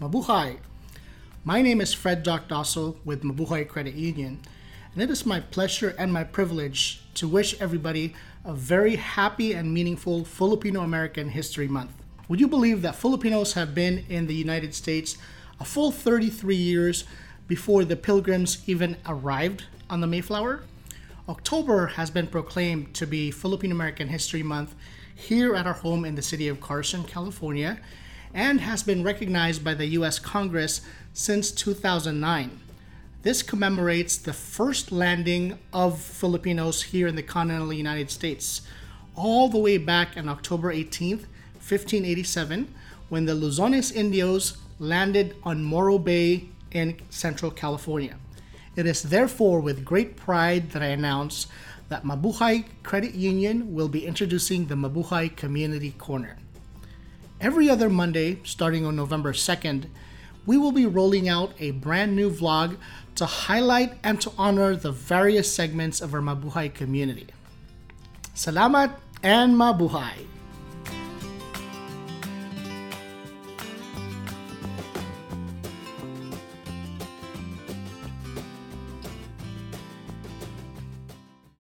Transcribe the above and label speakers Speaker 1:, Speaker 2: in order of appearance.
Speaker 1: Mabuhay! My name is Fred Docdoso with Mabuhay Credit Union, and it is my pleasure and my privilege to wish everybody a very happy and meaningful Filipino American History Month. Would you believe that Filipinos have been in the United States a full 33 years before the Pilgrims even arrived on the Mayflower? October has been proclaimed to be Filipino American History Month here at our home in the city of Carson, California, and has been recognized by the US Congress since 2009. This commemorates the first landing of Filipinos here in the continental United States, all the way back on October 18th, 1587, when the Luzones Indios landed on Morro Bay in Central California. It is therefore with great pride that I announce that Mabuhay Credit Union will be introducing the Mabuhay Community Corner. Every other Monday, starting on November 2nd, we will be rolling out a brand new vlog to highlight and to honor the various segments of our Mabuhay community. Salamat and Mabuhay!